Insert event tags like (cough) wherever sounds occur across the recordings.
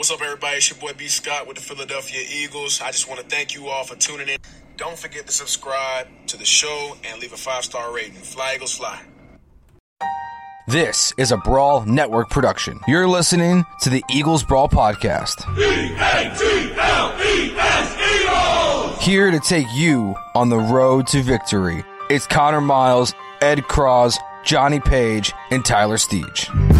What's up, everybody? It's your boy B. Scott with the Philadelphia Eagles. I just want to thank you all for tuning in. Don't forget to subscribe to the show and leave a five star rating. Fly Eagles Fly. This is a Brawl Network production. You're listening to the Eagles Brawl Podcast. Here to take you on the road to victory. It's Connor Miles, Ed Cross, Johnny Page, and Tyler Steege.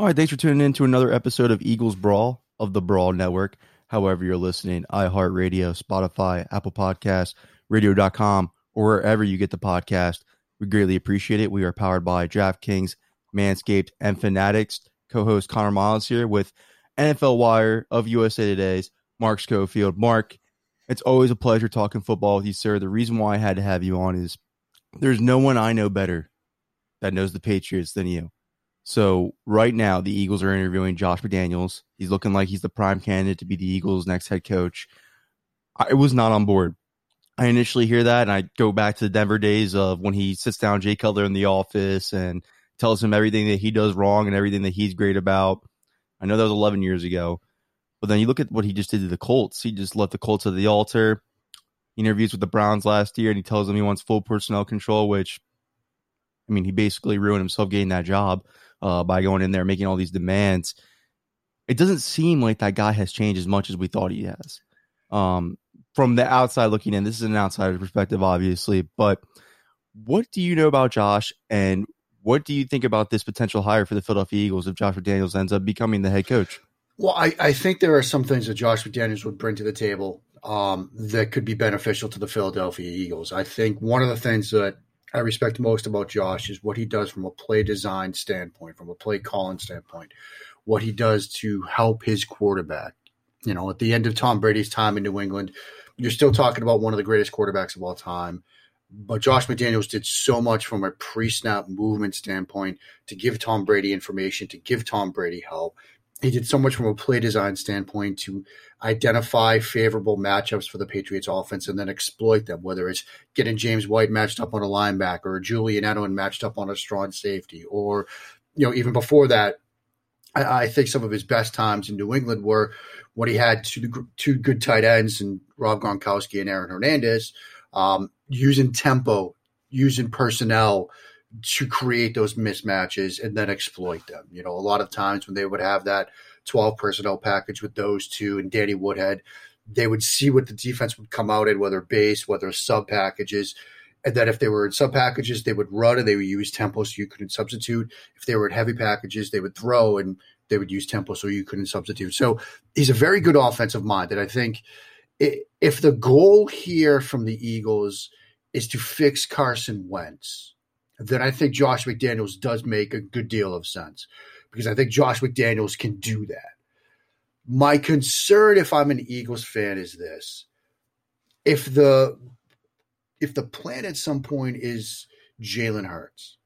All right, thanks for tuning in to another episode of Eagles Brawl of the Brawl Network. However, you're listening, iHeartRadio, Spotify, Apple Podcasts, radio.com, or wherever you get the podcast. We greatly appreciate it. We are powered by DraftKings, Manscaped, and Fanatics. Co host Connor Miles here with NFL Wire of USA Today's Mark Schofield. Mark, it's always a pleasure talking football with you, sir. The reason why I had to have you on is there's no one I know better that knows the Patriots than you. So right now, the Eagles are interviewing Josh McDaniels. He's looking like he's the prime candidate to be the Eagles' next head coach. I was not on board. I initially hear that, and I go back to the Denver days of when he sits down Jay Cutler in the office and tells him everything that he does wrong and everything that he's great about. I know that was 11 years ago, but then you look at what he just did to the Colts. He just left the Colts at the altar. He interviews with the Browns last year, and he tells them he wants full personnel control, which, I mean, he basically ruined himself getting that job uh, by going in there making all these demands. It doesn't seem like that guy has changed as much as we thought he has. Um, from the outside looking in, this is an outsider's perspective, obviously, but what do you know about Josh and what do you think about this potential hire for the Philadelphia Eagles if Josh McDaniels ends up becoming the head coach? Well, I, I think there are some things that Josh McDaniels would bring to the table um, that could be beneficial to the Philadelphia Eagles. I think one of the things that I respect most about Josh is what he does from a play design standpoint, from a play calling standpoint, what he does to help his quarterback. You know, at the end of Tom Brady's time in New England, you're still talking about one of the greatest quarterbacks of all time. But Josh McDaniels did so much from a pre snap movement standpoint to give Tom Brady information, to give Tom Brady help. He did so much from a play design standpoint to identify favorable matchups for the Patriots offense and then exploit them, whether it's getting James White matched up on a linebacker or Julian Edelman matched up on a strong safety, or, you know, even before that, I, I think some of his best times in New England were when he had two, two good tight ends and Rob Gronkowski and Aaron Hernandez, um, using tempo, using personnel to create those mismatches and then exploit them. You know, a lot of times when they would have that – 12 personnel package with those two and Danny Woodhead. They would see what the defense would come out in, whether base, whether sub packages. And then if they were in sub packages, they would run and they would use tempo so you couldn't substitute. If they were in heavy packages, they would throw and they would use tempo so you couldn't substitute. So he's a very good offensive mind. And I think if the goal here from the Eagles is to fix Carson Wentz, then I think Josh McDaniels does make a good deal of sense because I think Josh McDaniels can do that. My concern, if I'm an Eagles fan, is this: if the if the plan at some point is Jalen Hurts,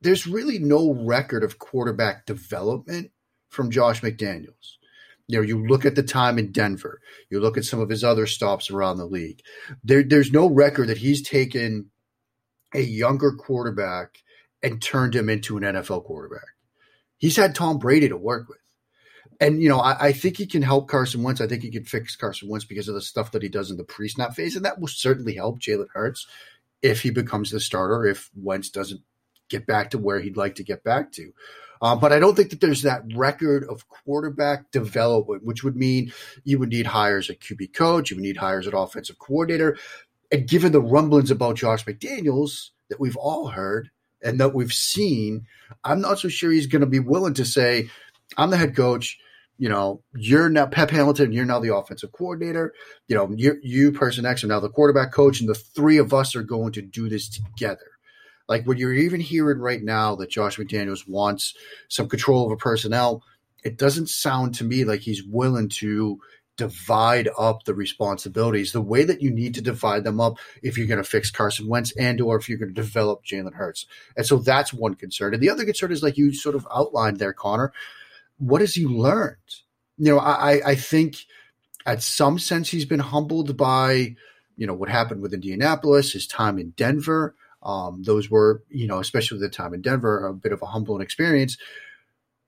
there's really no record of quarterback development from Josh McDaniels. You know, you look at the time in Denver, you look at some of his other stops around the league. There, there's no record that he's taken a younger quarterback and turned him into an NFL quarterback. He's had Tom Brady to work with. And, you know, I, I, think he can help Carson Wentz. I think he can fix Carson Wentz because of the stuff that he does in the pre snap phase. And that will certainly help Jalen Hurts if he becomes the starter, if Wentz doesn't get back to where he'd like to get back to. Uh, but I don't think that there's that record of quarterback development, which would mean you would need hires at QB coach, you would need hires at offensive coordinator. And given the rumblings about Josh McDaniels that we've all heard and that we've seen, I'm not so sure he's going to be willing to say, I'm the head coach. You know, you're now Pep Hamilton, you're now the offensive coordinator. You know, you you person X are now the quarterback coach, and the three of us are going to do this together. Like when you're even hearing right now that Josh McDaniels wants some control over personnel, it doesn't sound to me like he's willing to divide up the responsibilities the way that you need to divide them up if you're going to fix Carson Wentz and or if you're going to develop Jalen Hurts. And so that's one concern. And the other concern is like you sort of outlined there, Connor. What has he learned? You know, I, I think at some sense he's been humbled by, you know, what happened with Indianapolis, his time in Denver. Um, those were, you know, especially the time in Denver, a bit of a humbling experience.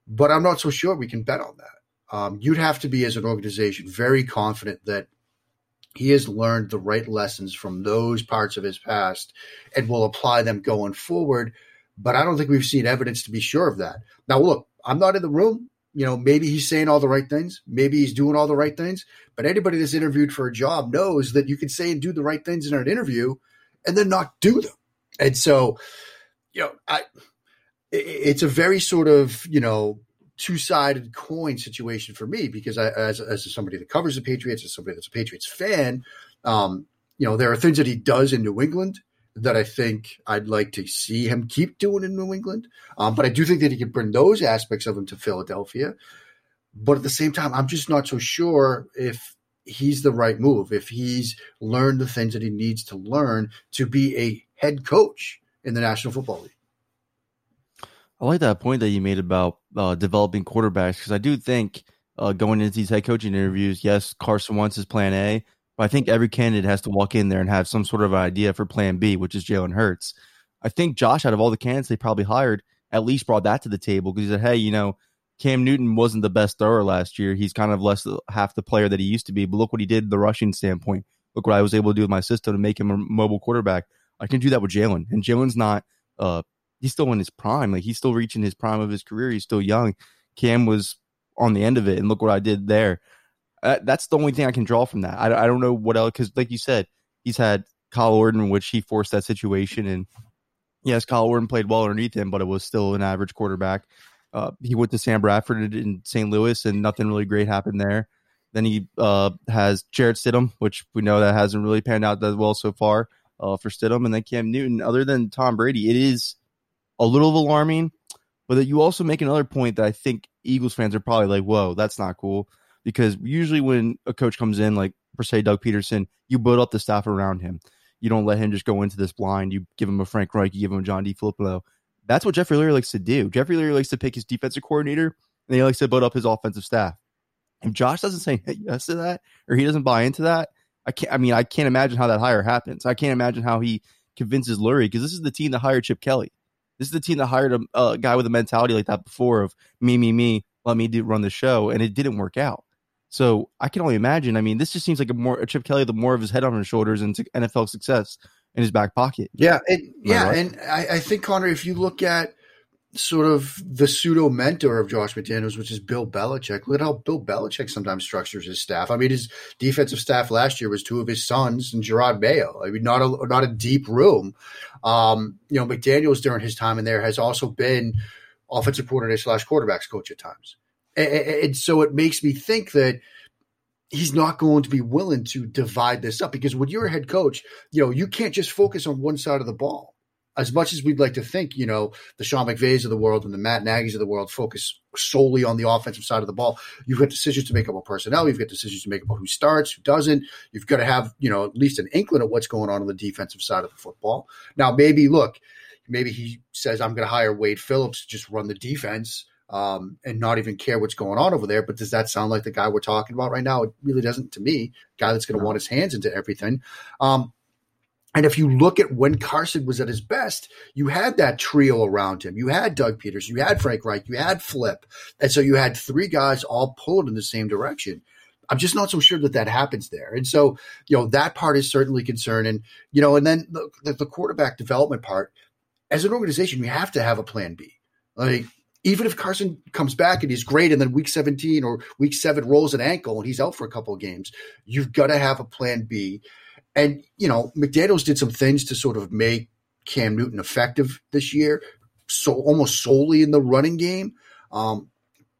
But I'm not so sure we can bet on that. Um, you'd have to be, as an organization, very confident that he has learned the right lessons from those parts of his past and will apply them going forward. But I don't think we've seen evidence to be sure of that. Now, look, I'm not in the room. You know, maybe he's saying all the right things. Maybe he's doing all the right things. But anybody that's interviewed for a job knows that you can say and do the right things in an interview and then not do them. And so, you know, I, it's a very sort of, you know, two sided coin situation for me because I, as, as somebody that covers the Patriots, as somebody that's a Patriots fan, um, you know, there are things that he does in New England that I think I'd like to see him keep doing in New England. Um, but I do think that he can bring those aspects of him to Philadelphia. But at the same time, I'm just not so sure if he's the right move, if he's learned the things that he needs to learn to be a head coach in the National Football League. I like that point that you made about uh, developing quarterbacks because I do think uh, going into these head coaching interviews, yes, Carson Wentz is plan A, but I think every candidate has to walk in there and have some sort of idea for plan B, which is Jalen Hurts. I think Josh, out of all the candidates they probably hired, at least brought that to the table because he said, hey, you know, Cam Newton wasn't the best thrower last year. He's kind of less half the player that he used to be, but look what he did the rushing standpoint. Look what I was able to do with my system to make him a mobile quarterback. I can do that with Jalen. And Jalen's not uh he's still in his prime. Like he's still reaching his prime of his career. He's still young. Cam was on the end of it, and look what I did there. Uh, that's the only thing I can draw from that. I, I don't know what else because, like you said, he's had Kyle Orton, which he forced that situation, and yes, Kyle Orton played well underneath him, but it was still an average quarterback. Uh, he went to Sam Bradford in St. Louis, and nothing really great happened there. Then he uh, has Jarrett Stidham, which we know that hasn't really panned out that well so far uh, for Stidham, and then Cam Newton. Other than Tom Brady, it is a little alarming. But that you also make another point that I think Eagles fans are probably like, "Whoa, that's not cool." Because usually when a coach comes in, like per se Doug Pederson, you build up the staff around him. You don't let him just go into this blind. You give him a Frank Reich, you give him a John DeFilippo. That's what Jeffrey Lurie likes to do. Jeffrey Lurie likes to pick his defensive coordinator, and he likes to build up his offensive staff. If Josh doesn't say (laughs) yes to that, or he doesn't buy into that, I can't. I mean, I can't imagine how that hire happens. I can't imagine how he convinces Lurie because this is the team that hired Chip Kelly. This is the team that hired a, a, guy with a mentality like that before of me, me, me. Let me do run the show, and it didn't work out. So I can only imagine. I mean, this just seems like a more a Chip Kelly, the more of his head on his shoulders and NFL success in his back pocket. Yeah, and, yeah, right? and I, I think Connor, if you look at sort of the pseudo mentor of Josh McDaniels, which is Bill Belichick. Look at how Bill Belichick sometimes structures his staff. I mean, his defensive staff last year was two of his sons and Gerard Mayo. I mean, not a not a deep room. Um, you know, McDaniels during his time in there has also been offensive coordinator slash quarterbacks coach at times, and, and so it makes me think that he's not going to be willing to divide this up because when you're a head coach, you know, you can't just focus on one side of the ball as much as we'd like to think, you know, the Sean McVays of the world and the Matt Nagy's of the world focus solely on the offensive side of the ball, you've got decisions to make about personnel. You've got decisions to make about who starts, who doesn't. You've got to have, you know, at least an inkling of what's going on on the defensive side of the football. Now, maybe, look, maybe he says, I'm going to hire Wade Phillips to just run the defense. Um, and not even care what's going on over there. But does that sound like the guy we're talking about right now? It really doesn't to me. Guy that's going to want his hands into everything. Um, and if you look at when Carson was at his best, you had that trio around him. You had Doug Peters, you had Frank Reich, you had Flip. And so you had three guys all pulled in the same direction. I'm just not so sure that that happens there. And so, you know, that part is certainly concerning, And, you know, and then the, the, the quarterback development part, as an organization, you have to have a plan B. Like, even if Carson comes back and he's great, and then week 17 or week seven rolls an ankle and he's out for a couple of games, you've got to have a plan B. And, you know, McDaniels did some things to sort of make Cam Newton effective this year, so almost solely in the running game. Um,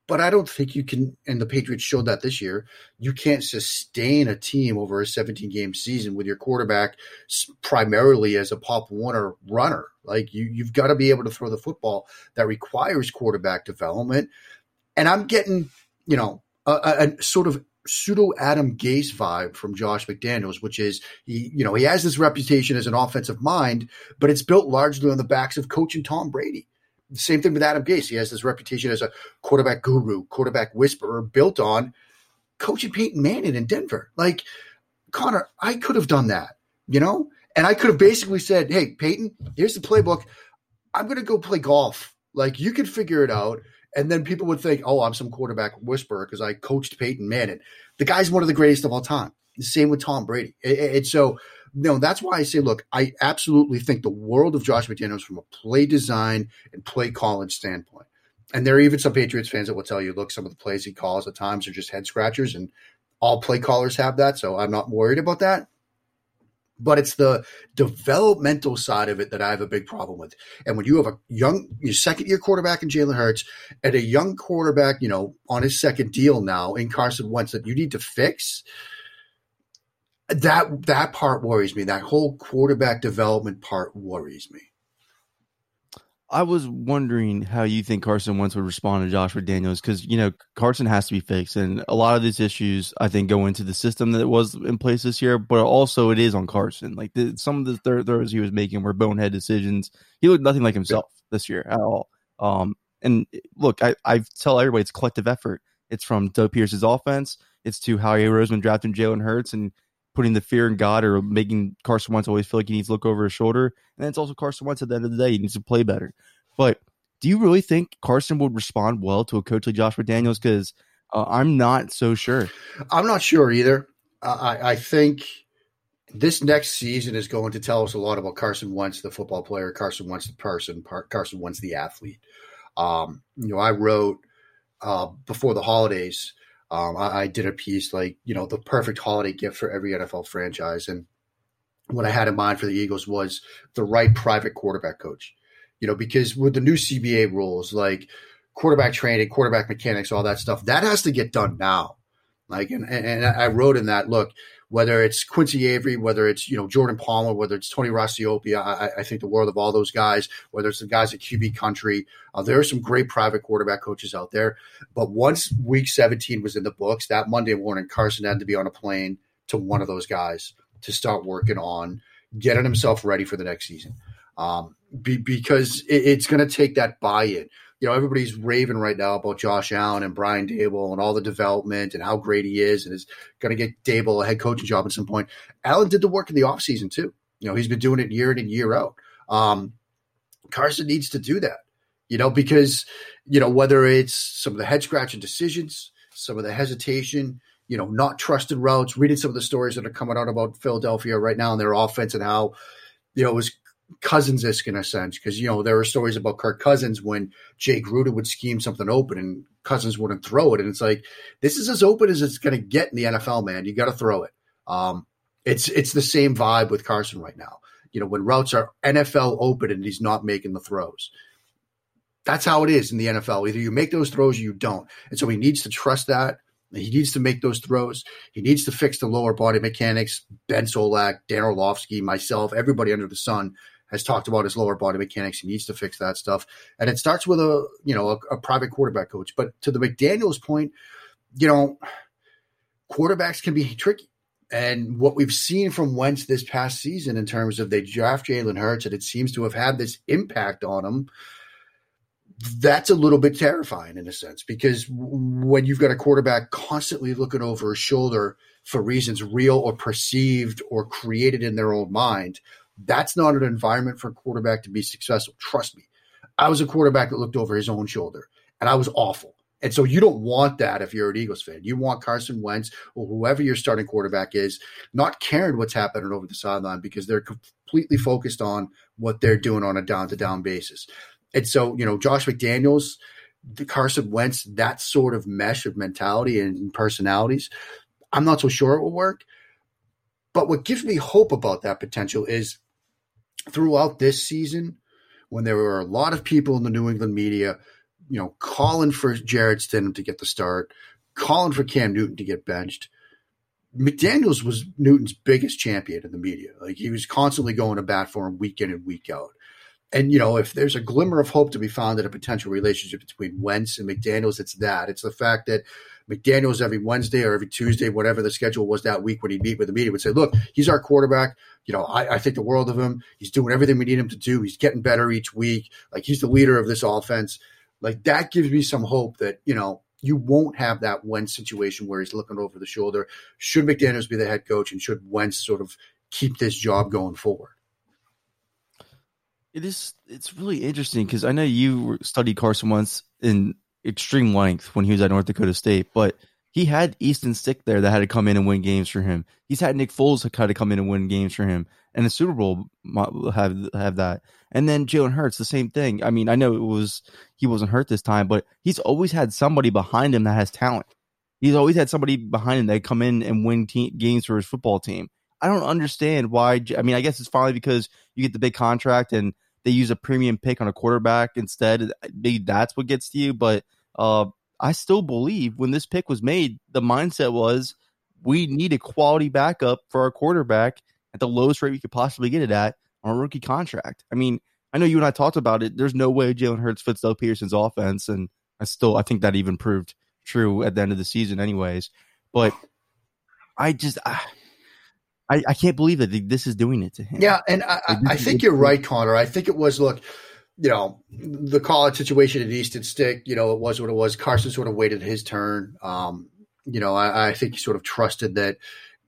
but I don't think you can, and the Patriots showed that this year, you can't sustain a team over a 17 game season with your quarterback primarily as a Pop Warner runner. Like you, you've got to be able to throw the football that requires quarterback development. And I'm getting, you know, a, a sort of pseudo Adam Gase vibe from Josh McDaniels, which is he, you know, he has this reputation as an offensive mind, but it's built largely on the backs of coach and Tom Brady. The same thing with Adam Gase. He has this reputation as a quarterback guru, quarterback whisperer, built on coaching Peyton Manning in Denver. Like, Connor, I could have done that, you know? And I could have basically said, hey, Peyton, here's the playbook. I'm going to go play golf. Like, you can figure it out. And then people would think, oh, I'm some quarterback whisperer because I coached Peyton Manning. The guy's one of the greatest of all time. The same with Tom Brady. And so no, that's why I say, look, I absolutely think the world of Josh McDaniels from a play design and play calling standpoint. And there are even some Patriots fans that will tell you, look, some of the plays he calls at times are just head scratchers, and all play callers have that. So I'm not worried about that. But it's the developmental side of it that I have a big problem with. And when you have a young, your second year quarterback in Jalen Hurts and a young quarterback, you know, on his second deal now in Carson Wentz that you need to fix – that that part worries me. That whole quarterback development part worries me. I was wondering how you think Carson Wentz would respond to Josh McDaniels because you know Carson has to be fixed, and a lot of these issues I think go into the system that was in place this year, but also it is on Carson. Like the, some of the throws he was making were bonehead decisions. He looked nothing like himself this year at all. Um, and look, I, I tell everybody it's collective effort. It's from Doug Pierce's offense. It's to Howie Roseman drafting Jalen Hurts and putting the fear in God or making Carson Wentz always feel like he needs to look over his shoulder. And it's also Carson Wentz at the end of the day. He needs to play better. But do you really think Carson would respond well to a coach like Josh McDaniels? Because uh, I'm not so sure. I'm not sure either. I, I think this next season is going to tell us a lot about Carson Wentz, the football player, Carson Wentz, the person, Carson Wentz, the athlete. Um, you know, I wrote uh, before the holidays um, I, I, did a piece like, you know, the perfect holiday gift for every NFL franchise. And what I had in mind for the Eagles was the right private quarterback coach, you know, because with the new CBA rules, like quarterback training, quarterback mechanics, all that stuff, that has to get done now. Like, and, and I wrote in that, look, whether it's Quincy Avery, whether it's you know Jordan Palmer, whether it's Tony Racioppi, I, I, think the world of all those guys. Whether it's the guys at QB Country, uh, there are some great private quarterback coaches out there. But once Week 17 was in the books, that Monday morning, Carson had to be on a plane to one of those guys to start working on getting himself ready for the next season. Um, be, because it, it's going to take that buy-in you know, everybody's raving right now about Josh Allen and Brian Daboll and all the development and how great he is and is going to get Daboll a head coaching job at some point. Allen did the work in the offseason too. You know, he's been doing it year in and year out. Um, Carson needs to do that, you know, because, you know, whether it's some of the head scratching decisions, some of the hesitation, you know, not trusted routes, reading some of the stories that are coming out about Philadelphia right now and their offense and how, you know, it was Cousins esque in a sense, because you know there are stories about Kirk Cousins when Jay Gruden would scheme something open and Cousins wouldn't throw it, and it's like this is as open as it's going to get in the NFL, man. You got to throw it. Um, it's it's the same vibe with Carson right now. You know when routes are NFL open and he's not making the throws. That's how it is in the NFL. Either you make those throws or you don't, and so he needs to trust that. He needs to make those throws. He needs to fix the lower body mechanics. Ben Solak, Dan Orlovsky, myself, everybody under the sun has talked about his lower body mechanics. He needs to fix that stuff, and it starts with a you know a, a private quarterback coach. But to the McDaniel's point, you know, quarterbacks can be tricky. And what we've seen from Wentz this past season in terms of they draft Jalen Hurts and it seems to have had this impact on him, that's a little bit terrifying in a sense because when you've got a quarterback constantly looking over his shoulder for reasons real or perceived or created in their own mind, that's not an environment for a quarterback to be successful. Trust me. I was a quarterback that looked over his own shoulder, and I was awful. And so you don't want that if you're an Eagles fan. You want Carson Wentz or whoever your starting quarterback is not caring what's happening over the sideline because they're completely focused on what they're doing on a down to down basis. And so, you know, Josh McDaniels, the Carson Wentz, that sort of mesh of mentality and personalities, I'm not so sure it will work. But what gives me hope about that potential is throughout this season, when there were a lot of people in the New England media, you know, calling for Jarrett Stidham to get the start, calling for Cam Newton to get benched. McDaniels was Newton's biggest champion in the media. Like he was constantly going to bat for him week in and week out. And you know, if there's a glimmer of hope to be found in a potential relationship between Wentz and McDaniels, it's that. It's the fact that McDaniels every Wednesday or every Tuesday, whatever the schedule was that week when he'd meet with the media, would say, Look, he's our quarterback. You know, I, I think the world of him. He's doing everything we need him to do. He's getting better each week. Like he's the leader of this offense. Like that gives me some hope that, you know, you won't have that Wentz situation where he's looking over the shoulder. Should McDaniels be the head coach and should Wentz sort of keep this job going forward? It is. It's really interesting because I know you studied Carson Wentz in extreme length when he was at North Dakota State, but he had Easton Stick there that had to come in and win games for him. He's had Nick Foles had to come in and win games for him, and the Super Bowl have have that. And then Jalen Hurts, the same thing. I mean, I know it was he wasn't hurt this time, but he's always had somebody behind him that has talent. He's always had somebody behind him that come in and win games for his football team. I don't understand why. I mean, I guess it's finally because you get the big contract and they use a premium pick on a quarterback instead. Maybe that's what gets to you. But uh, I still believe when this pick was made, the mindset was we need a quality backup for our quarterback at the lowest rate we could possibly get it at on a rookie contract. I mean, I know you and I talked about it. There's no way Jalen Hurts fits Doug Pederson's offense, and I still I think that even proved true at the end of the season, anyways. But I just I, I, I can't believe that this is doing it to him. Yeah, and I, I, I think you're right, Connor. I think it was look, you know, the college situation at Easton Stick. You know, it was what it was. Carson sort of waited his turn. Um, you know, I, I think he sort of trusted that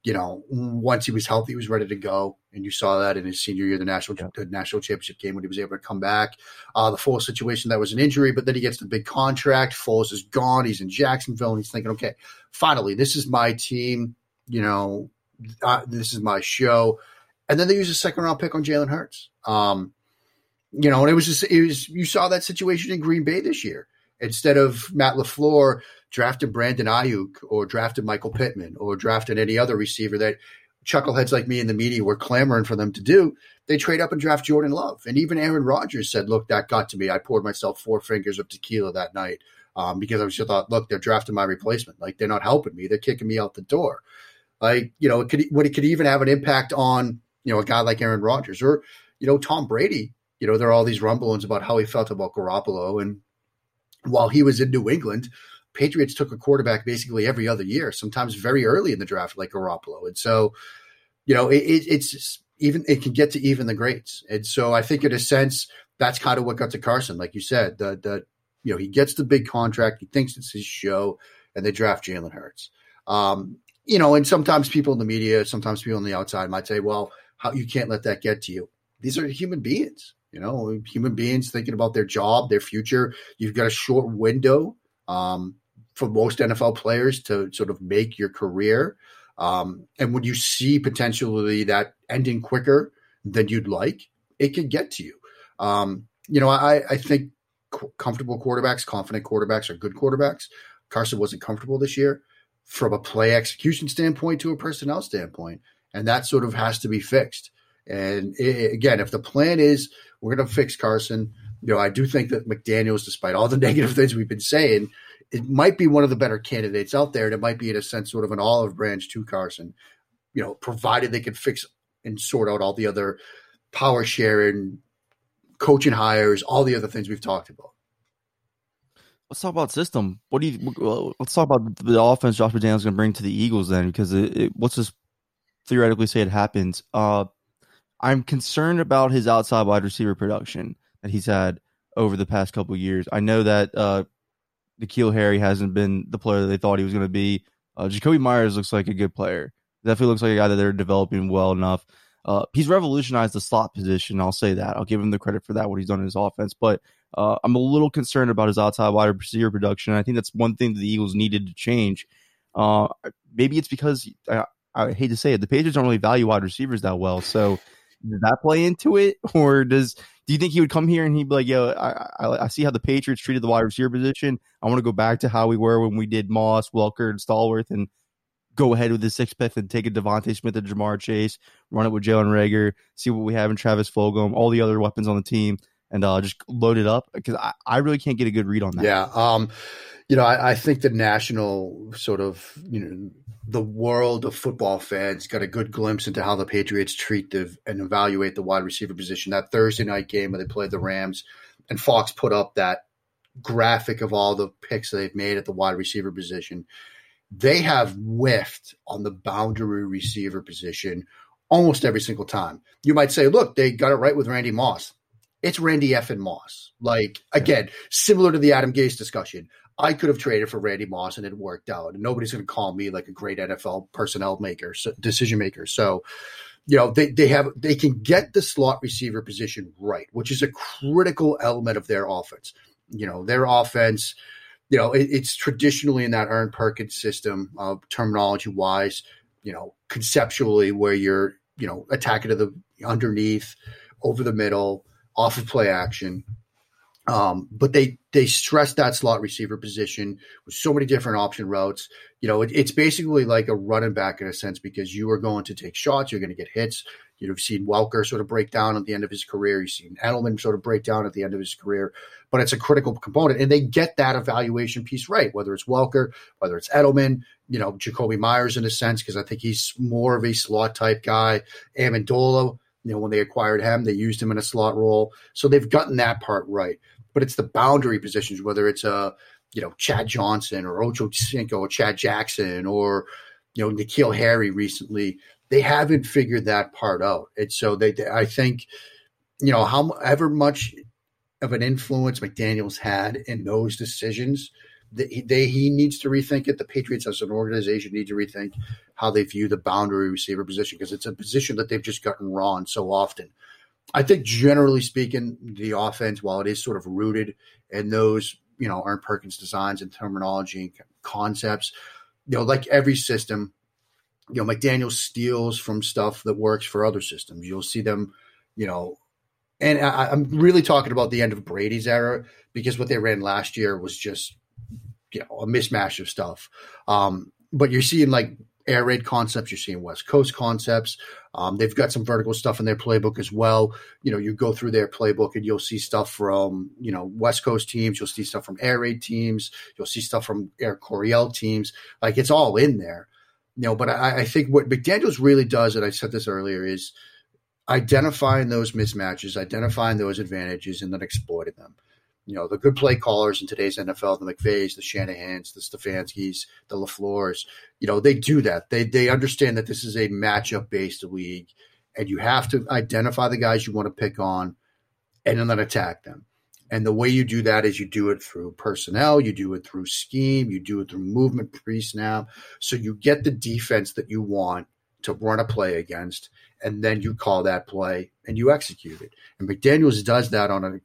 you know, once he was healthy, he was ready to go, and you saw that in his senior year, the national yeah. the national championship game when he was able to come back. Uh, the Foles situation that was an injury, but then he gets the big contract. Foles is gone. He's in Jacksonville, and he's thinking, okay, finally, this is my team. You know, uh, this is my show. And then they use a second round pick on Jalen Hurts. Um, you know, and it was just it was you saw that situation in Green Bay this year. Instead of Matt LaFleur drafted Brandon Aiyuk or drafted Michael Pittman or drafted any other receiver that chuckleheads like me in the media were clamoring for them to do, they trade up and draft Jordan Love. And even Aaron Rodgers said, look, that got to me. I poured myself four fingers of tequila that night um, because I just thought, look, they're drafting my replacement. Like they're not helping me. They're kicking me out the door. Like, you know, it could, what it could even have an impact on, you know, a guy like Aaron Rodgers or, you know, Tom Brady. You know, there are all these rumblings about how he felt about Garoppolo. And while he was in New England, Patriots took a quarterback basically every other year, sometimes very early in the draft, like Garoppolo. And so, you know, it, it, it's even it can get to even the greats. And so, I think in a sense, that's kind of what got to Carson, like you said. The the you know he gets the big contract, he thinks it's his show, and they draft Jalen Hurts. Um, you know, and sometimes people in the media, sometimes people on the outside might say, "Well, how you can't let that get to you." These are human beings. You know, human beings thinking about their job, their future. You've got a short window. Um, for most NFL players to sort of make your career. Um, and when you see potentially that ending quicker than you'd like, it could get to you. Um, you know, I, I think comfortable quarterbacks, confident quarterbacks are good quarterbacks. Carson wasn't comfortable this year from a play execution standpoint to a personnel standpoint. And that sort of has to be fixed. And it, again, if the plan is we're going to fix Carson, you know, I do think that McDaniels, despite all the (laughs) negative things we've been saying, it might be one of the better candidates out there. And it might be, in a sense, sort of an olive branch to Carson, you know, provided they can fix and sort out all the other power sharing, coaching hires, all the other things we've talked about. Let's talk about system. What do you? Let's talk about the offense Josh McDaniels going to bring to the Eagles then, because it, it, let's just theoretically say it happens. Uh, I'm concerned about his outside wide receiver production that he's had over the past couple years. I know that uh, N'Keal Harry hasn't been the player that they thought he was going to be. Uh, Jakobi Meyers looks like a good player. Definitely looks like a guy that they're developing well enough. Uh, he's revolutionized the slot position. I'll say that. I'll give him the credit for that, what he's done in his offense. But uh, I'm a little concerned about his outside wide receiver production. I think that's one thing that the Eagles needed to change. Uh, maybe it's because I, I, hate to say it, the Patriots don't really value wide receivers that well. So does that play into it, (laughs) or does do you think he would come here and he'd be like, "Yo, I, I, I see how the Patriots treated the wide receiver position. I want to go back to how we were when we did Moss, Welker, and Stallworth, and go ahead with the sixth pick and take a DeVonta Smith and Ja'Marr Chase, run it with Jalen Reagor, see what we have in Travis Fulgham, all the other weapons on the team, and uh, just load it up because I, I really can't get a good read on that. Yeah. Um, you know, I, I, think the national sort of, you know, the world of football fans got a good glimpse into how the Patriots treat the and evaluate the wide receiver position. That Thursday night game where they played the Rams and Fox put up that graphic of all the picks they've made at the wide receiver position. They have whiffed on the boundary receiver position almost every single time. You might say, look, they got it right with Randy Moss. It's Randy F. and Moss. Like, again, similar to the Adam Gase discussion. I could have traded for Randy Moss and it worked out. And nobody's going to call me like a great NFL personnel maker, so, decision maker. So, you know, they, they have, they can get the slot receiver position right, which is a critical element of their offense. You know, their offense, you know, it, it's traditionally in that Erhardt-Perkins system, uh, terminology wise, you know, conceptually where you're, you know, attacking to the underneath, over the middle, off of play action um, but they they stress that slot receiver position with so many different option routes. You know, it, it's basically like a running back in a sense because you are going to take shots, you're going to get hits. You've seen Welker sort of break down at the end of his career. You've seen Edelman sort of break down at the end of his career. But it's a critical component, and they get that evaluation piece right. Whether it's Welker, whether it's Edelman, you know, Jakobi Meyers in a sense because I think he's more of a slot type guy. Amendola, you know, when they acquired him, they used him in a slot role, so they've gotten that part right but it's the boundary positions, whether it's a you know Chad Johnson or Ocho Cinco or Chad Jackson or you know N'Keal Harry recently. They haven't figured that part out, and so they, they I think you know however much of an influence McDaniel's had in those decisions. They, they, he needs to rethink it. The Patriots as an organization need to rethink how they view the boundary receiver position because it's a position that they've just gotten wrong so often. I think generally speaking, the offense, while it is sort of rooted in those, you know, Erhardt-Perkins designs and terminology and concepts, you know, like every system, you know, McDaniel steals from stuff that works for other systems. You'll see them, you know, and I, am really talking about the end of Brady's era because what they ran last year was just, you know, a mismatch of stuff. Um, but you're seeing like air raid concepts. You're seeing West Coast concepts. Um, they've got some vertical stuff in their playbook as well. You know, you go through their playbook and you'll see stuff from you know West Coast teams. You'll see stuff from air raid teams. You'll see stuff from Air Coryell teams. Like it's all in there. You know, but I, I think what McDaniel's really does, and I said this earlier, is identifying those mismatches, identifying those advantages, and then exploiting them you know, the good play callers in today's NFL, the McVays, the Shanahans, the Stefanskis, the LaFleurs, you know, they do that. They they understand that this is a matchup based league and you have to identify the guys you want to pick on and then attack them. And the way you do that is you do it through personnel, you do it through scheme, you do it through movement pre snap. So you get the defense that you want to run a play against, and then you call that play and you execute it. And McDaniels does that on a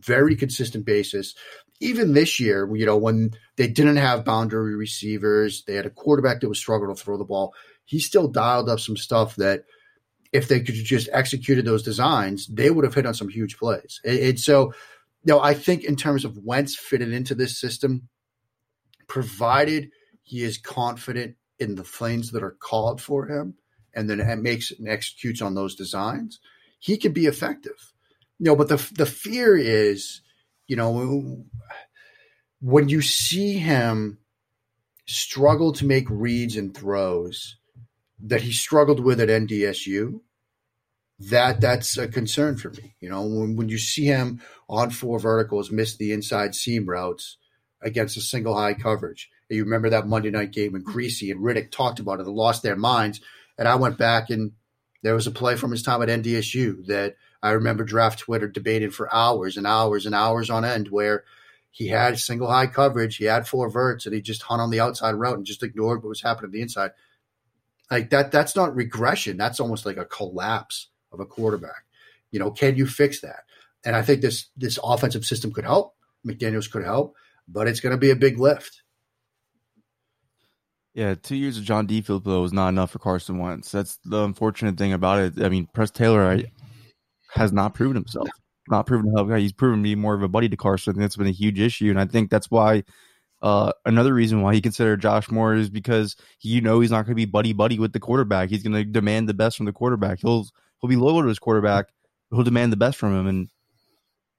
very consistent basis. Even this year, you know, when they didn't have boundary receivers, they had a quarterback that was struggling to throw the ball. He still dialed up some stuff that if they could just executed those designs, they would have hit on some huge plays. And so, you know, I think in terms of Wentz fitted into this system, provided he is confident in the things that are called for him and then makes and executes on those designs, he can be effective. No, but the the fear is, you know, when you see him struggle to make reads and throws that he struggled with at NDSU, that that's a concern for me. You know, when, when you see him on four verticals miss the inside seam routes against a single high coverage. You remember that Monday night game when Greasy and Riddick talked about it and lost their minds. And I went back and there was a play from his time at NDSU that I remember draft Twitter debated for hours and hours and hours on end where he had single high coverage, he had four verts, and he just hung on the outside route and just ignored what was happening on the inside. Like that, that's not regression. That's almost like a collapse of a quarterback. You know, can you fix that? And I think this this offensive system could help. McDaniels could help, but it's going to be a big lift. Yeah, two years of John DeFilippo was not enough for Carson Wentz. That's the unfortunate thing about it. I mean, Press Taylor, I, has not proven himself. Not proven to help. guy. He's proven to be more of a buddy to Carson. That's been a huge issue, and I think that's why. Uh, another reason why he considered Josh Moore is because you know he's not going to be buddy buddy with the quarterback. He's going to demand the best from the quarterback. He'll he'll be loyal to his quarterback. He'll demand the best from him, and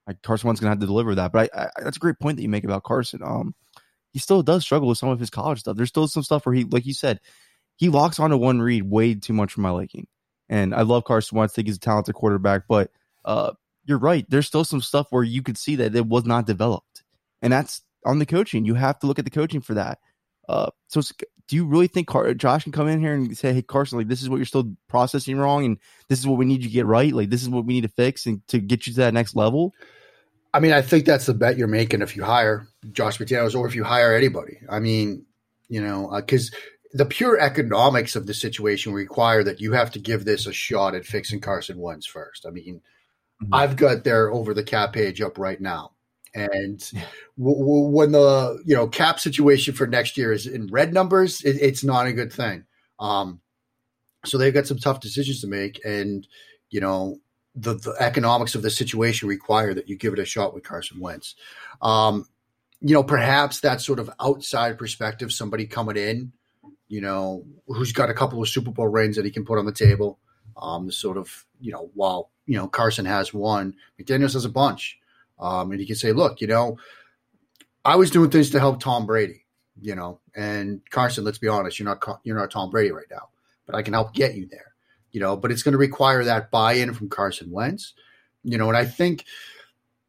like Carson Wentz going to have to deliver that. But I, I, that's a great point that you make about Carson. Um, he still does struggle with some of his college stuff. There's still some stuff where he, like you said, he locks onto one read way too much for my liking. And I love Carson Wentz. I think he's a talented quarterback, but uh, you're right. There's still some stuff where you could see that it was not developed, and that's on the coaching. You have to look at the coaching for that. Uh, so, do you really think Car- Josh can come in here and say, "Hey, Carson, like this is what you're still processing wrong, and this is what we need you to get right. Like this is what we need to fix and to get you to that next level." I mean, I think that's the bet you're making if you hire Josh McDaniels or if you hire anybody. I mean, you know, because uh, the pure economics of the situation require that you have to give this a shot at fixing Carson Wentz first. I mean, mm-hmm. I've got their over the cap page up right now. And w- w- when the you know cap situation for next year is in red numbers, it, it's not a good thing. Um, so they've got some tough decisions to make, and you know the, the economics of the situation require that you give it a shot with Carson Wentz. Um, you know, perhaps that sort of outside perspective, somebody coming in, you know, who's got a couple of Super Bowl rings that he can put on the table. Um, sort of, you know, while you know Carson has one, McDaniel's has a bunch, um, and he can say, look, you know, I was doing things to help Tom Brady, you know, and Carson, let's be honest, you're not you're not Tom Brady right now, but I can help get you there you know, but it's going to require that buy-in from Carson Wentz, you know, and I think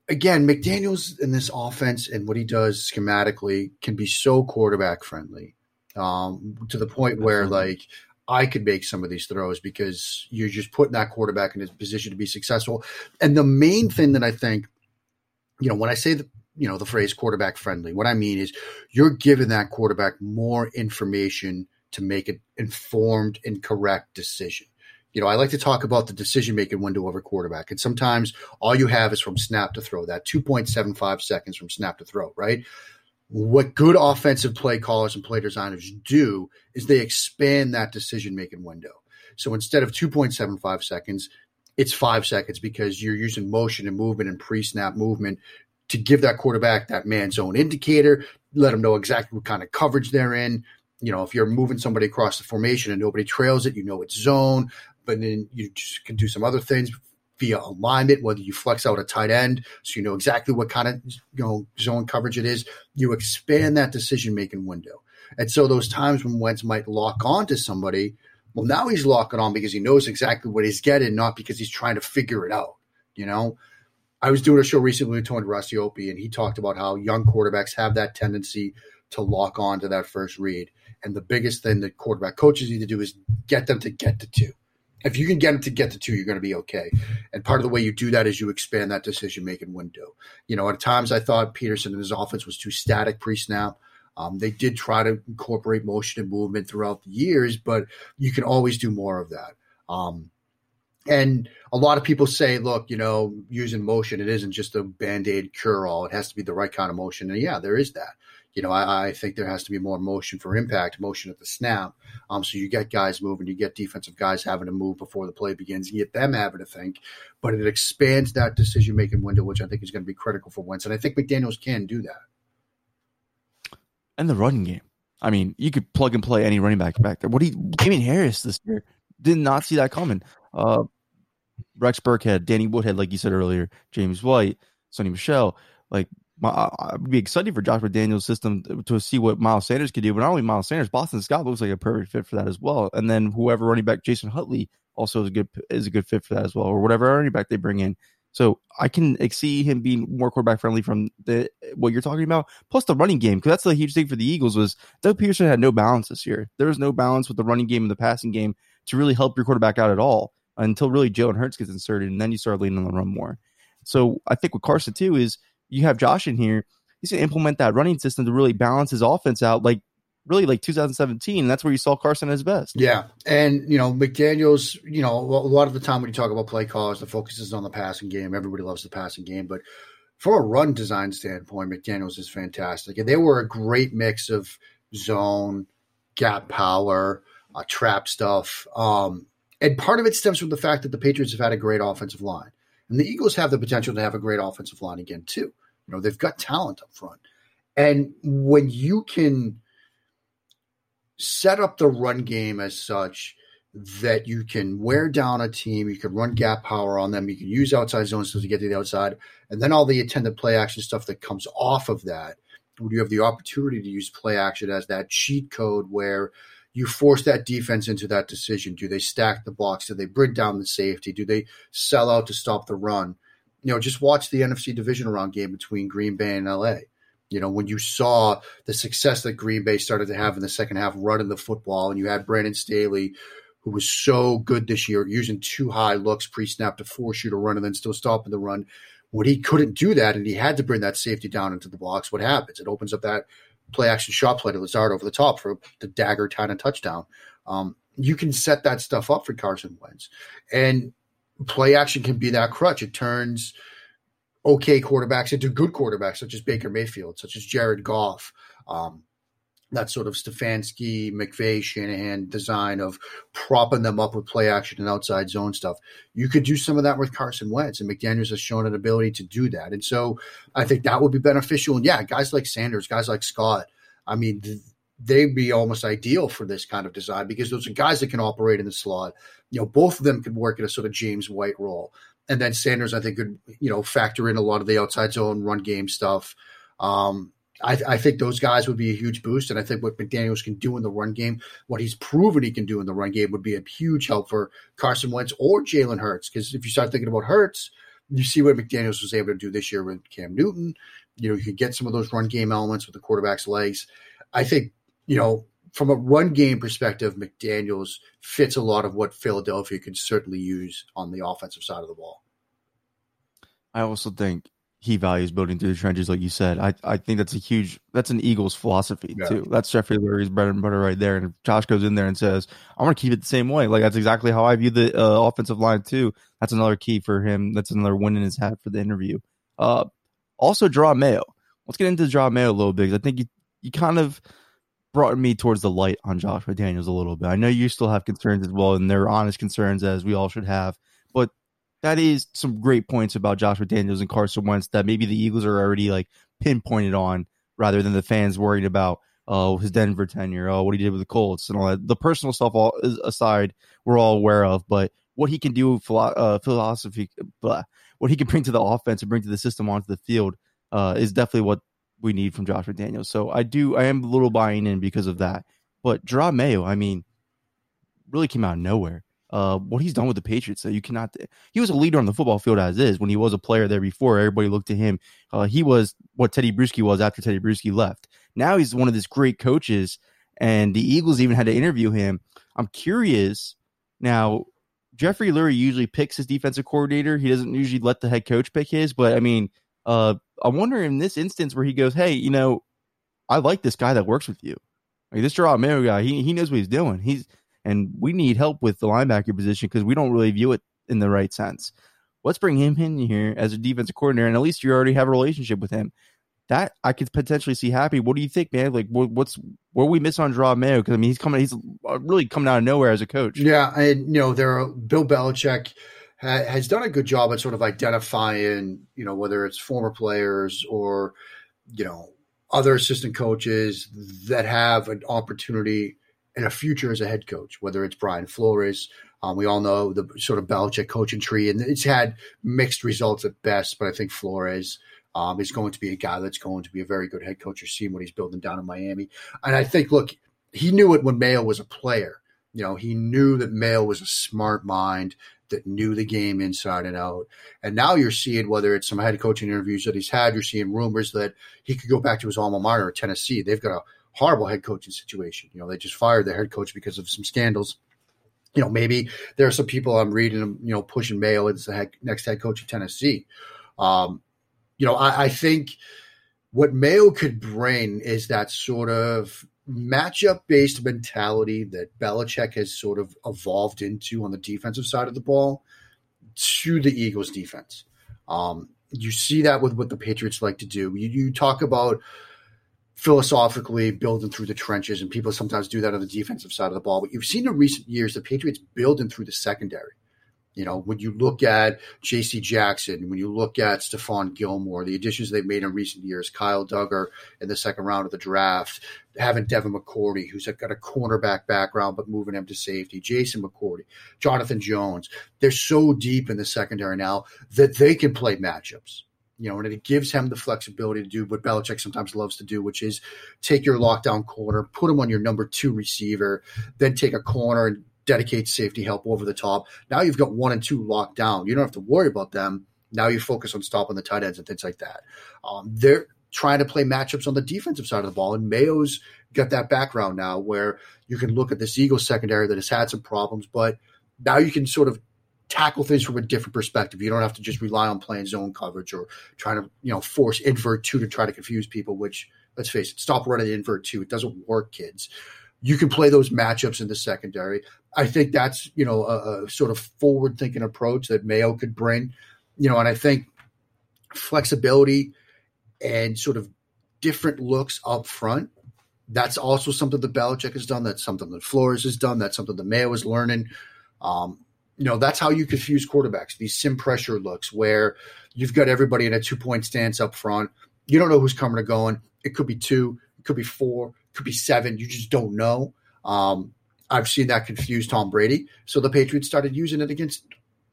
again, McDaniels in this offense and what he does schematically can be so quarterback friendly um, to the point where like I could make some of these throws because you're just putting that quarterback in a position to be successful. And the main thing that I think, you know, when I say the you know the phrase quarterback friendly, what I mean is you're giving that quarterback more information to make an informed and correct decision you know, I like to talk about the decision making window of a quarterback. And sometimes all you have is from snap to throw, that 2.75 seconds from snap to throw, right? What good offensive play callers and play designers do is they expand that decision making window. So instead of 2.75 seconds, it's five seconds because you're using motion and movement and pre snap movement to give that quarterback that man zone indicator, let them know exactly what kind of coverage they're in. You know, if you're moving somebody across the formation and nobody trails it, you know it's zone but then you can do some other things via alignment, whether you flex out a tight end so you know exactly what kind of you know zone coverage it is. You expand that decision making window. And so those times when Wentz might lock on to somebody, well, now he's locking on because he knows exactly what he's getting, not because he's trying to figure it out. You know, I was doing a show recently with Tony Racioppi, and he talked about how young quarterbacks have that tendency to lock on to that first read. And the biggest thing that quarterback coaches need to do is get them to get to two if you can get them to get to two, you're going to be okay. And part of the way you do that is you expand that decision making window. You know, at times I thought Pederson and his offense was too static pre snap. Um, they did try to incorporate motion and movement throughout the years, but you can always do more of that. Um, and a lot of people say, look, you know, using motion, it isn't just a band aid cure all. It has to be the right kind of motion. And yeah, there is that you know, I, I, think there has to be more motion for impact, motion at the snap. Um, so you get guys moving, you get defensive guys having to move before the play begins, you get them having to think, but it expands that decision making window, which I think is going to be critical for Wentz. And I think McDaniels can do that. And the running game. I mean, you could plug and play any running back back there. What do you, Damien Harris this year did not see that coming. Uh, Rex Burkhead, Danny Woodhead, like you said earlier, James White, Sony Michel, like I'd be excited for Josh McDaniels' system to see what Miles Sanders could do. But not only Miles Sanders, Boston Scott looks like a perfect fit for that as well. And then whoever running back Jason Huntley also is a good is a good fit for that as well, or whatever running back they bring in. So I can see him being more quarterback friendly from the what you're talking about. Plus the running game, because that's the huge thing for the Eagles was Doug Pederson had no balance this year. There was no balance with the running game and the passing game to really help your quarterback out at all until really Jalen Hurts gets inserted, and then you start leaning on the run more. So I think with Carson too is you have Josh in here. He's going to implement that running system to really balance his offense out, like really like 2017. And that's where you saw Carson at his best. Yeah. And, you know, McDaniels, you know, a lot of the time when you talk about play calls, the focus is on the passing game. Everybody loves the passing game. But from a run design standpoint, McDaniels is fantastic. And they were a great mix of zone, gap power, uh, trap stuff. Um, and part of it stems from the fact that the Patriots have had a great offensive line. And the Eagles have the potential to have a great offensive line again, too. You know, they've got talent up front. And when you can set up the run game as such that you can wear down a team, you can run gap power on them, you can use outside zones to get to the outside, and then all the attendant play action stuff that comes off of that, where you have the opportunity to use play action as that cheat code where you force that defense into that decision. Do they stack the box? Do they bring down the safety? Do they sell out to stop the run? You know, just watch the NFC division round game between Green Bay and LA. You know, when you saw the success that Green Bay started to have in the second half running the football, and you had Brandon Staley, who was so good this year, using two high looks pre snap to force you to run and then still stopping the run. When he couldn't do that and he had to bring that safety down into the box, what happens? It opens up that play action shot play to Lazard over the top for the dagger kind of touchdown. Um, you can set that stuff up for Carson Wentz. And play action can be that crutch. It turns – okay quarterbacks into good quarterbacks, such as Baker Mayfield, such as Jared Goff. Um, that sort of Stefanski, McVay, Shanahan design of propping them up with play action and outside zone stuff. You could do some of that with Carson Wentz, and McDaniels has shown an ability to do that. And so I think that would be beneficial. And yeah, guys like Sanders, guys like Scott, I mean, they'd be almost ideal for this kind of design because those are guys that can operate in the slot. You know, both of them could work in a sort of James White role and then Sanders, I think, could you know factor in a lot of the outside zone run game stuff. Um, I, I, think those guys would be a huge boost, and I think what McDaniels can do in the run game, what he's proven he can do in the run game, would be a huge help for Carson Wentz or Jalen Hurts. Because if you start thinking about Hurts, you see what McDaniels was able to do this year with Cam Newton. You know, you can get some of those run game elements with the quarterback's legs. I think you know from a run game perspective, McDaniels fits a lot of what Philadelphia could certainly use on the offensive side of the ball. I also think he values building through the trenches, like you said. I, I think that's a huge that's an Eagles philosophy yeah. too. That's Jeffrey Lurie's bread and butter right there. And if Josh goes in there and says, "I want to keep it the same way," like that's exactly how I view the uh, offensive line too. That's another key for him. That's another win in his hat for the interview. Uh, also, Jerod Mayo. Let's get into Jerod Mayo a little bit. I think you you kind of brought me towards the light on Josh McDaniels a little bit. I know you still have concerns as well, and they're honest concerns as we all should have. But that is some great points about Josh McDaniels and Carson Wentz that maybe the Eagles are already like pinpointed on, rather than the fans worried about oh his Denver tenure, oh what he did with the Colts and all that. The personal stuff all aside, we're all aware of, but what he can do uh, philosophy, blah, what he can bring to the offense and bring to the system onto the field uh, is definitely what we need from Josh McDaniels. So I do, I am a little buying in because of that. But Jerod Mayo, I mean, really came out of nowhere. Uh, what he's done with the Patriots, so you cannot. He was a leader on the football field as is. When he was a player there before, everybody looked to him. Uh, he was what Teddy Bruschi was after Teddy Bruschi left. Now he's one of these great coaches, and the Eagles even had to interview him. I'm curious now. Jeffrey Lurie usually picks his defensive coordinator. He doesn't usually let the head coach pick his, but I mean, uh, I wonder in this instance where he goes, "Hey, you know, I like this guy that works with you. Like this Jerod Mayo guy, he he knows what he's doing. He's and we need help with the linebacker position because we don't really view it in the right sense. Let's bring him in here as a defensive coordinator, and at least you already have a relationship with him. That I could potentially see happy. What do you think, man? Like, what, what's where we miss on Jerod Mayo? Because I mean, he's coming, he's uh, really coming out of nowhere as a coach. Yeah, and you know, there are Bill Belichick has done a good job at sort of identifying, you know, whether it's former players or, you know, other assistant coaches that have an opportunity and a future as a head coach, whether it's Brian Flores. Um, we all know the sort of Belichick coaching tree, and it's had mixed results at best, but I think Flores um, is going to be a guy that's going to be a very good head coach. You're seeing what he's building down in Miami. And I think, look, he knew it when Mayo was a player. You know, he knew that Mayo was a smart mind that knew the game inside and out. And now you're seeing whether it's some head coaching interviews that he's had, you're seeing rumors that he could go back to his alma mater, Tennessee. They've got a horrible head coaching situation. You know, they just fired their head coach because of some scandals. You know, maybe there are some people I'm reading, you know, pushing Mayo as the head, next head coach of Tennessee. Um, you know, I, I think what Mayo could bring is that sort of matchup based mentality that Belichick has sort of evolved into on the defensive side of the ball to the Eagles defense. Um, you see that with what the Patriots like to do. You, you talk about philosophically building through the trenches, and people sometimes do that on the defensive side of the ball. But you've seen in recent years the Patriots building through the secondary. You know, when you look at J.C. Jackson, when you look at Stephon Gilmore, the additions they've made in recent years, Kyle Dugger in the second round of the draft, having Devin McCourty, who's got a cornerback background but moving him to safety, Jason McCourty, Jonathan Jones, they're so deep in the secondary now that they can play matchups. You know, and it gives him the flexibility to do what Belichick sometimes loves to do, which is take your lockdown corner, put him on your number two receiver, then take a corner and dedicate safety help over the top. Now you've got one and two locked down. You don't have to worry about them. Now you focus on stopping the tight ends and things like that. Um, they're trying to play matchups on the defensive side of the ball, and Mayo's got that background now where you can look at this Eagles secondary that has had some problems, but now you can sort of tackle things from a different perspective. You don't have to just rely on playing zone coverage or trying to, you know, force invert two to try to confuse people, which let's face it, stop running invert two. It doesn't work, kids. You can play those matchups in the secondary. I think that's, you know, a, a sort of forward thinking approach that Mayo could bring, you know, and I think flexibility and sort of different looks up front. That's also something that Belichick has done. That's something that Flores has done. That's something that Mayo is learning. Um, you know, that's how you confuse quarterbacks. These sim pressure looks where you've got everybody in a two point stance up front. You don't know who's coming or going. It could be two, it could be four, it could be seven. You just don't know. Um, I've seen that confuse Tom Brady. So the Patriots started using it against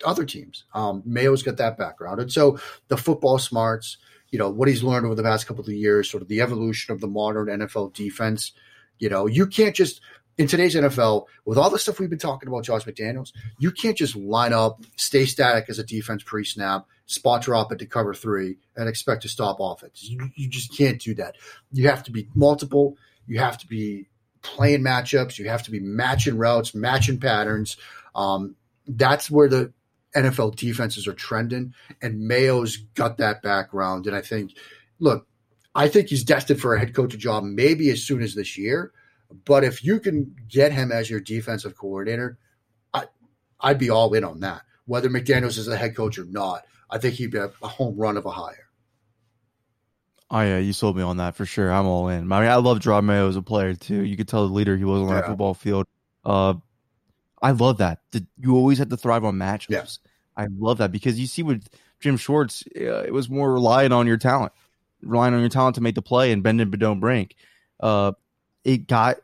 other teams. Um, Mayo's got that background. And so the football smarts, you know, what he's learned over the past couple of years, sort of the evolution of the modern NFL defense. You know, you can't just in today's NFL, with all the stuff we've been talking about, Josh McDaniels, you can't just line up, stay static as a defense pre snap, spot drop it to cover three, and expect to stop offense. You, you just can't do that. You have to be multiple. You have to be playing matchups. You have to be matching routes, matching patterns. Um, that's where the NFL defenses are trending. And Mayo's got that background. And I think, look, I think he's destined for a head coach job maybe as soon as this year. But if you can get him as your defensive coordinator, I, I'd be all in on that. Whether McDaniels is the head coach or not, I think he'd be a, a home run of a hire. Oh yeah, you sold me on that for sure. I'm all in. I mean, I love Jerod Mayo as a player too. You could tell the leader he was on yeah. that football field. Uh, I love that. You always have to thrive on matchups. Yeah. I love that because you see with Jim Schwartz, uh, it was more relying on your talent, relying on your talent to make the play and bend it but don't break. Uh, it got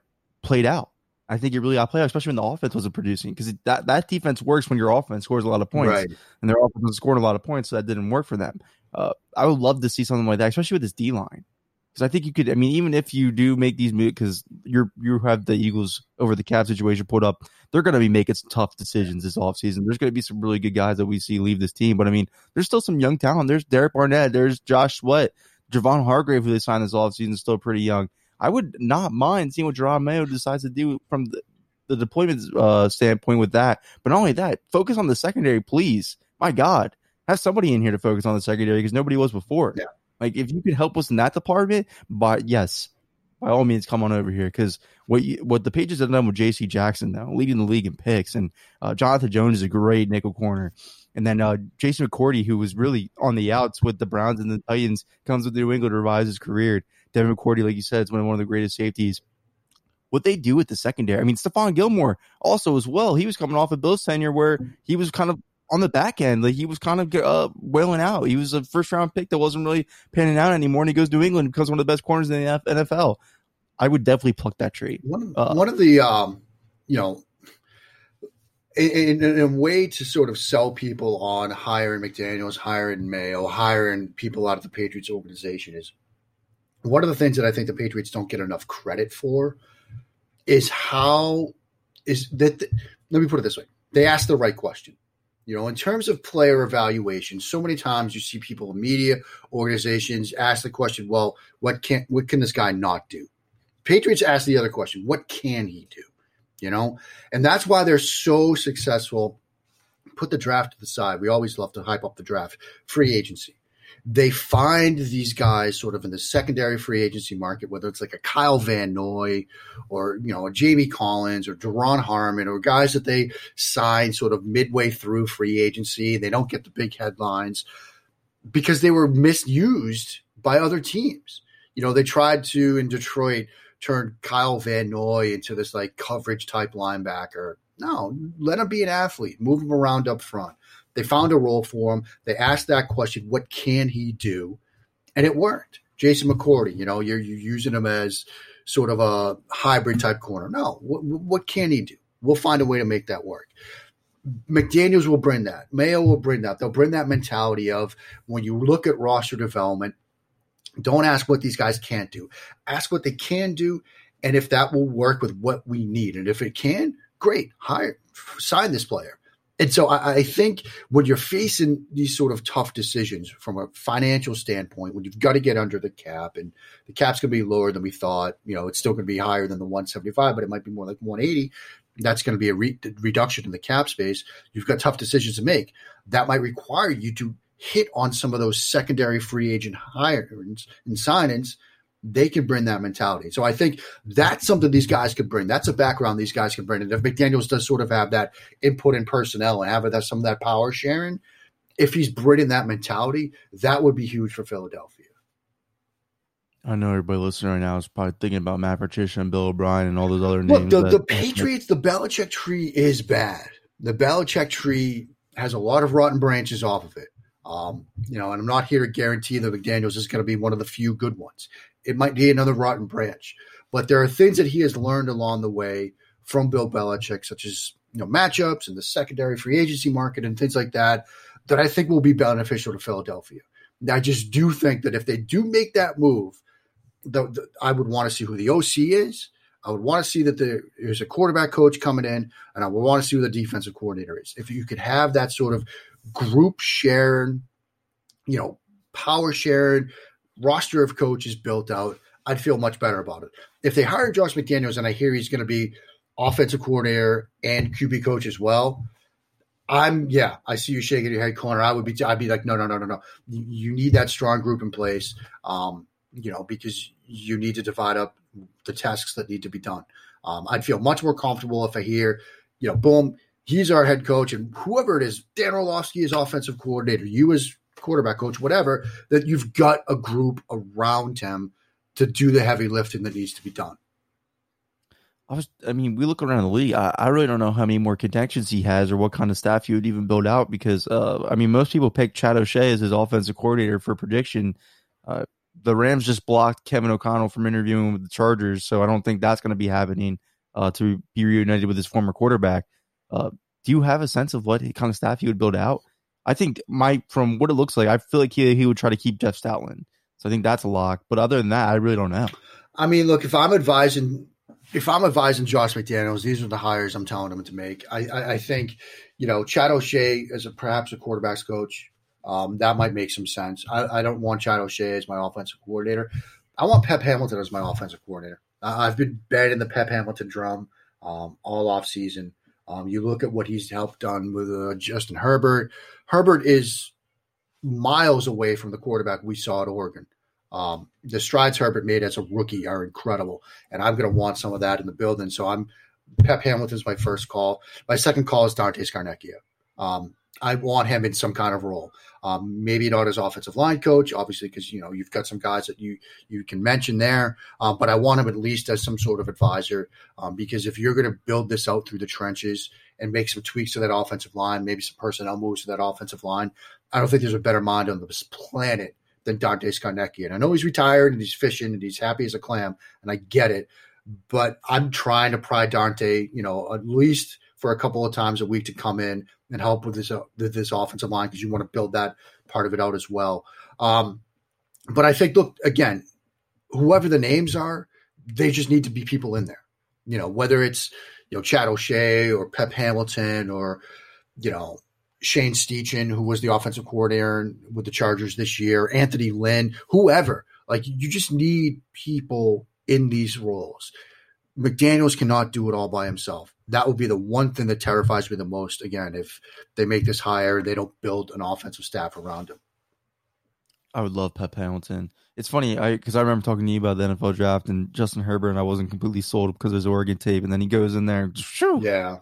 played out. I think it really got played out, especially when the offense wasn't producing because that, that defense works when your offense scores a lot of points, right. and their offense was scoring a lot of points, so that didn't work for them. Uh, I would love to see something like that, especially with this D line, because I think you could. I mean, even if you do make these moves, because you're you have the Eagles over the cap situation put up, they're going to be making some tough decisions this offseason. There's going to be some really good guys that we see leave this team, but I mean, there's still some young talent. There's Derek Barnett, there's Josh Sweat, Javon Hargrave, who they signed this offseason, is still pretty young. I would not mind seeing what Jerod Mayo decides to do from the, the deployment uh, standpoint with that. But not only that, focus on the secondary, please. My God, have somebody in here to focus on the secondary because nobody was before. Yeah. Like if you could help us in that department, but yes, by all means, come on over here because what you, what the Patriots have done with J.C. Jackson now, leading the league in picks, and uh, Jonathan Jones is a great nickel corner. And then uh, Jason McCourty, who was really on the outs with the Browns and the Titans, comes with New England to revise his career. Devin McCourty, like you said, is one of the greatest safeties. What they do with the secondary, I mean, Stephon Gilmore also as well. He was coming off a of Bill's tenure where he was kind of on the back end, like he was kind of uh, wailing out. He was a first round pick that wasn't really panning out anymore, and he goes to New England and becomes one of the best corners in the NFL. I would definitely pluck that trade. One, uh, one of the, um, you know, in, in, a way to sort of sell people on hiring McDaniels, hiring Mayo, hiring people out of the Patriots organization is one of the things that I think the Patriots don't get enough credit for is how is that. The, let me put it this way: they ask the right question. You know, in terms of player evaluation, so many times you see people in media organizations ask the question, "Well, what can what can this guy not do?" Patriots ask the other question, "What can he do?" You know, and that's why they're so successful. Put the draft to the side. We always love to hype up the draft. Free agency they find these guys sort of in the secondary free agency market, whether it's like a Kyle Van Noy or, you know, a Jamie Collins or Duron Harmon or guys that they sign sort of midway through free agency. They don't get the big headlines because they were misused by other teams. You know, they tried to in Detroit turn Kyle Van Noy into this like coverage type linebacker No, let him be an athlete. Move him around up front. They found a role for him. They asked that question, what can he do? And it worked. Jason McCourty, you know, you're, you're using him as sort of a hybrid type corner. No, what, what can he do? We'll find a way to make that work. McDaniels will bring that. Mayo will bring that. They'll bring that mentality of when you look at roster development, don't ask what these guys can't do. Ask what they can do, and if that will work with what we need. And if it can, great, hire, sign this player. And so I, I, think when you're facing these sort of tough decisions from a financial standpoint, when you've got to get under the cap and the cap's going to be lower than we thought, you know, it's still going to be higher than the 175, but it might be more like 180. That's going to be a re- reduction in the cap space. You've got tough decisions to make. That might require you to hit on some of those secondary free agent hirings and signings they can bring that mentality. So I think that's something these guys could bring. That's a background these guys can bring. And if McDaniels does sort of have that input in personnel and have that some of that power sharing, if he's bringing that mentality, that would be huge for Philadelphia. I know everybody listening right now is probably thinking about Matt Patricia and Bill O'Brien and all those other names. Look, the, the Patriots, the Belichick tree is bad. The Belichick tree has a lot of rotten branches off of it. Um, you know, and I'm not here to guarantee that McDaniels is going to be one of the few good ones it might be another rotten branch. But there are things that he has learned along the way from Bill Belichick, such as you know matchups and the secondary free agency market and things like that, that I think will be beneficial to Philadelphia. I just do think that if they do make that move, the, the, I would want to see who the OC is. I would want to see that there's a quarterback coach coming in, and I would want to see who the defensive coordinator is. If you could have that sort of group shared, you know, power shared, roster of coaches built out, I'd feel much better about it. If they hire Josh McDaniels and I hear he's going to be offensive coordinator and QB coach as well, I'm yeah, I see you shaking your head, Connor. I would be, I'd be like, no, no, no, no, no. You need that strong group in place, um, you know, because you need to divide up the tasks that need to be done. Um, I'd feel much more comfortable if I hear, you know, boom, he's our head coach, and whoever it is, Dan Orlovsky is offensive coordinator, you as quarterback coach, whatever, that you've got a group around him to do the heavy lifting that needs to be done. I was, I mean, we look around the league. I, I, really don't know how many more connections he has or what kind of staff he would even build out because, uh, I mean, most people pick Chad O'Shea as his offensive coordinator for prediction. Uh, the Rams just blocked Kevin O'Connell from interviewing with the Chargers, so I don't think that's going to be happening uh, to be reunited with his former quarterback. Uh, do you have a sense of what kind of staff he would build out? I think my from what it looks like, I feel like he he would try to keep Jeff Stoutland. So I think that's a lock. But other than that, I really don't know. I mean, look, if I'm advising if I'm advising Josh McDaniels, these are the hires I'm telling him to make. I, I, I think, you know, Chad O'Shea as a perhaps a quarterbacks coach, um, that might make some sense. I, I, don't want Chad O'Shea as my offensive coordinator. I want Pep Hamilton as my offensive coordinator. I've been betting the Pep Hamilton drum um, all off season. Um, you look at what he's helped done with uh, Justin Herbert. Herbert is miles away from the quarterback we saw at Oregon. Um, the strides Herbert made as a rookie are incredible, and I'm going to want some of that in the building. So I'm Pep Hamilton is my first call. My second call is Dante Scarnecchia. Um, I want him in some kind of role. Um, maybe not as offensive line coach, obviously, because you know you've got some guys that you you can mention there. Um, but I want him at least as some sort of advisor, um, because if you're going to build this out through the trenches and make some tweaks to that offensive line, maybe some personnel moves to that offensive line, I don't think there's a better mind on this planet than Dante Scarnecchia. And I know he's retired and he's fishing and he's happy as a clam, and I get it. But I'm trying to pry Dante, you know, at least for a couple of times a week to come in and help with this uh, this offensive line because you want to build that part of it out as well. Um, but I think, look again, whoever the names are, they just need to be people in there. You know, whether it's you know Chad O'Shea or Pep Hamilton or you know Shane Steichen, who was the offensive coordinator with the Chargers this year, Anthony Lynn, whoever. Like you just need people in these roles. McDaniels cannot do it all by himself that would be the one thing that terrifies me the most. Again, if they make this hire, they don't build an offensive staff around him. I would love Pep Hamilton. It's funny, I because I remember talking to you about the NFL draft and Justin Herbert, and I wasn't completely sold because of his Oregon tape, and then he goes in there, and shoo, yeah,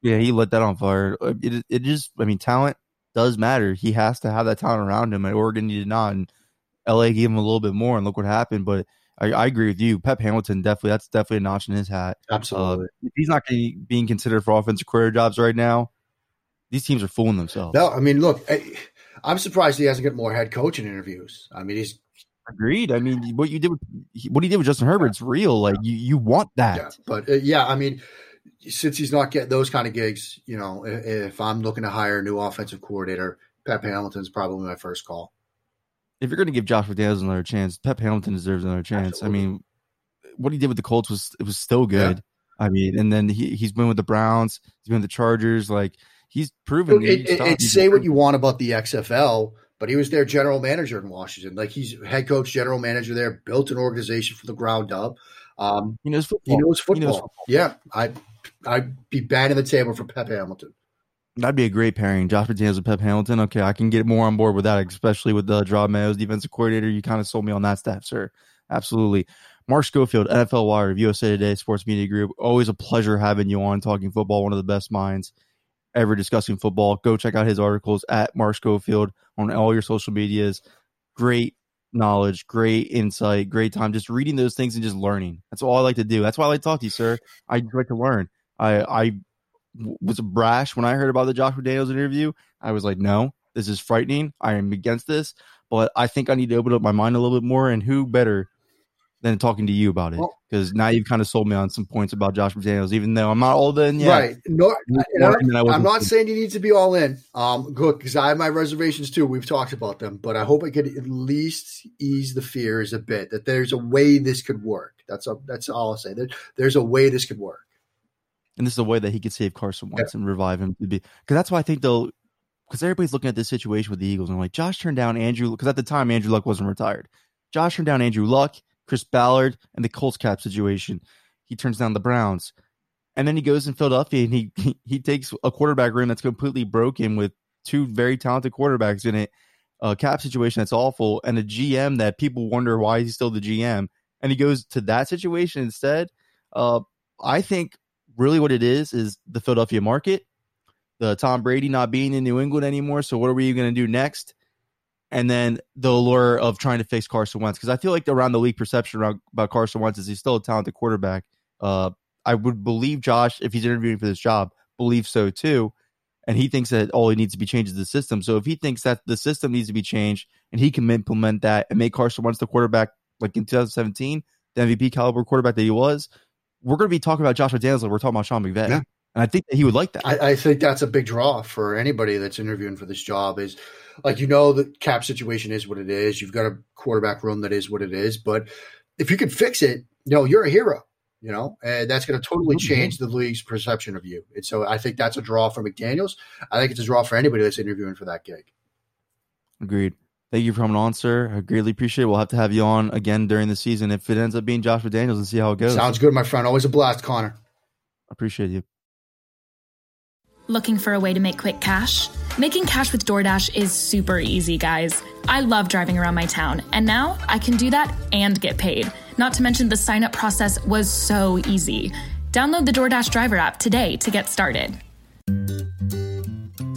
yeah, he lit that on fire. It it just, I mean, talent does matter. He has to have that talent around him, and Oregon he did not, and LA gave him a little bit more, and look what happened. But I, I agree with you. Pep Hamilton definitely that's definitely a notch in his hat. Absolutely. Uh, if he's not getting, being considered for offensive career jobs right now, these teams are fooling themselves. No, I mean, look, I, I'm surprised he hasn't got more head coaching interviews. I mean, he's Agreed. I mean, what you did with what he did with Justin Herbert's real. Like you, you want that. yeah, but uh, yeah, I mean, since he's not getting those kind of gigs, you know, if, if I'm looking to hire a new offensive coordinator, Pep Hamilton's probably my first call. If you're going to give Josh McDaniels another chance, Pep Hamilton deserves another chance. Absolutely. I mean, what he did with the Colts was it was still good. I mean, and then he he's been with the Browns, he's been with the Chargers. Like he's proven. It, it, it- say what you want about the XFL, but he was their general manager in Washington. Like he's head coach, general manager there, built an organization from the ground up. Um, He knows football. he knows He knows football. Yeah, I I'd be banging the table for Pep Hamilton. That'd be a great pairing. Josh McDaniels and Pep Hamilton. Okay, I can get more on board with that, especially with uh, the Jerod Mayo's defensive coordinator. You kind of sold me on that staff, sir. Absolutely. Mark Schofield, NFL Wire of USA Today Sports Media Group. Always a pleasure having you on talking football. One of the best minds ever discussing football. Go check out his articles at Mark Schofield on all your social medias. Great knowledge, great insight, great time. Just reading those things and just learning. That's all I like to do. That's why I like to talk to you, sir. I like to learn. I I was brash when I heard about the Josh McDaniels interview. I was like, no, this is frightening. I am against this, but I think I need to open up my mind a little bit more. And who better than talking to you about it? Because now you've kind of sold me on some points about Josh McDaniels, even though I'm not all in yet. Right. No, More I'm, than I I'm not saying you need to be all in. Um, good because I have my reservations too. We've talked about them, but I hope I could at least ease the fears a bit that there's a way this could work. That's a, that's all I'll say. There, there's a way this could work. And this is a way that he could save Carson Wentz and revive him to be because that's why I think they'll because everybody's looking at this situation with the Eagles and like Josh turned down Andrew because at the time Andrew Luck wasn't retired. Josh turned down Andrew Luck, Chris Ballard, and the Colts cap situation. He turns down the Browns. And then he goes in Philadelphia and he he, (laughs) he takes a quarterback room that's completely broken with two very talented quarterbacks in it, a cap situation that's awful, and a GM that people wonder why he's still the GM. And he goes to that situation instead. Uh, I think really what it is is the Philadelphia market, the Tom Brady not being in New England anymore. So what are we going to do next? And then the allure of trying to fix Carson Wentz because I feel like around the league perception around, about Carson Wentz is he's still a talented quarterback. Uh, I would believe Josh if he's interviewing for this job, believe so too. And he thinks that all he needs to be changed is the system. So if he thinks that the system needs to be changed and he can implement that and make Carson Wentz the quarterback like in 2017, the MVP caliber quarterback that he was, we're going to be talking about Josh McDaniels like we're talking about Sean McVay. Yeah. And I think that he would like that. I, I think that's a big draw for anybody that's interviewing for this job. Is like you know the cap situation is what it is. You've got a quarterback room that is what it is. But if you can fix it, you know you're a hero. You know, and that's going to totally Mhm. change the league's perception of you. And so I think that's a draw for McDaniels. I think it's a draw for anybody that's interviewing for that gig. Agreed. Thank you for coming on, sir. I greatly appreciate it. We'll have to have you on again during the season if it ends up being Josh McDaniels and see how it goes. Sounds good, my friend. Always a blast, Connor. appreciate you. Looking for a way to make quick cash? Making cash with DoorDash is super easy, guys. I love driving around my town, and now I can do that and get paid. Not to mention, the sign up process was so easy. Download the DoorDash driver app today to get started.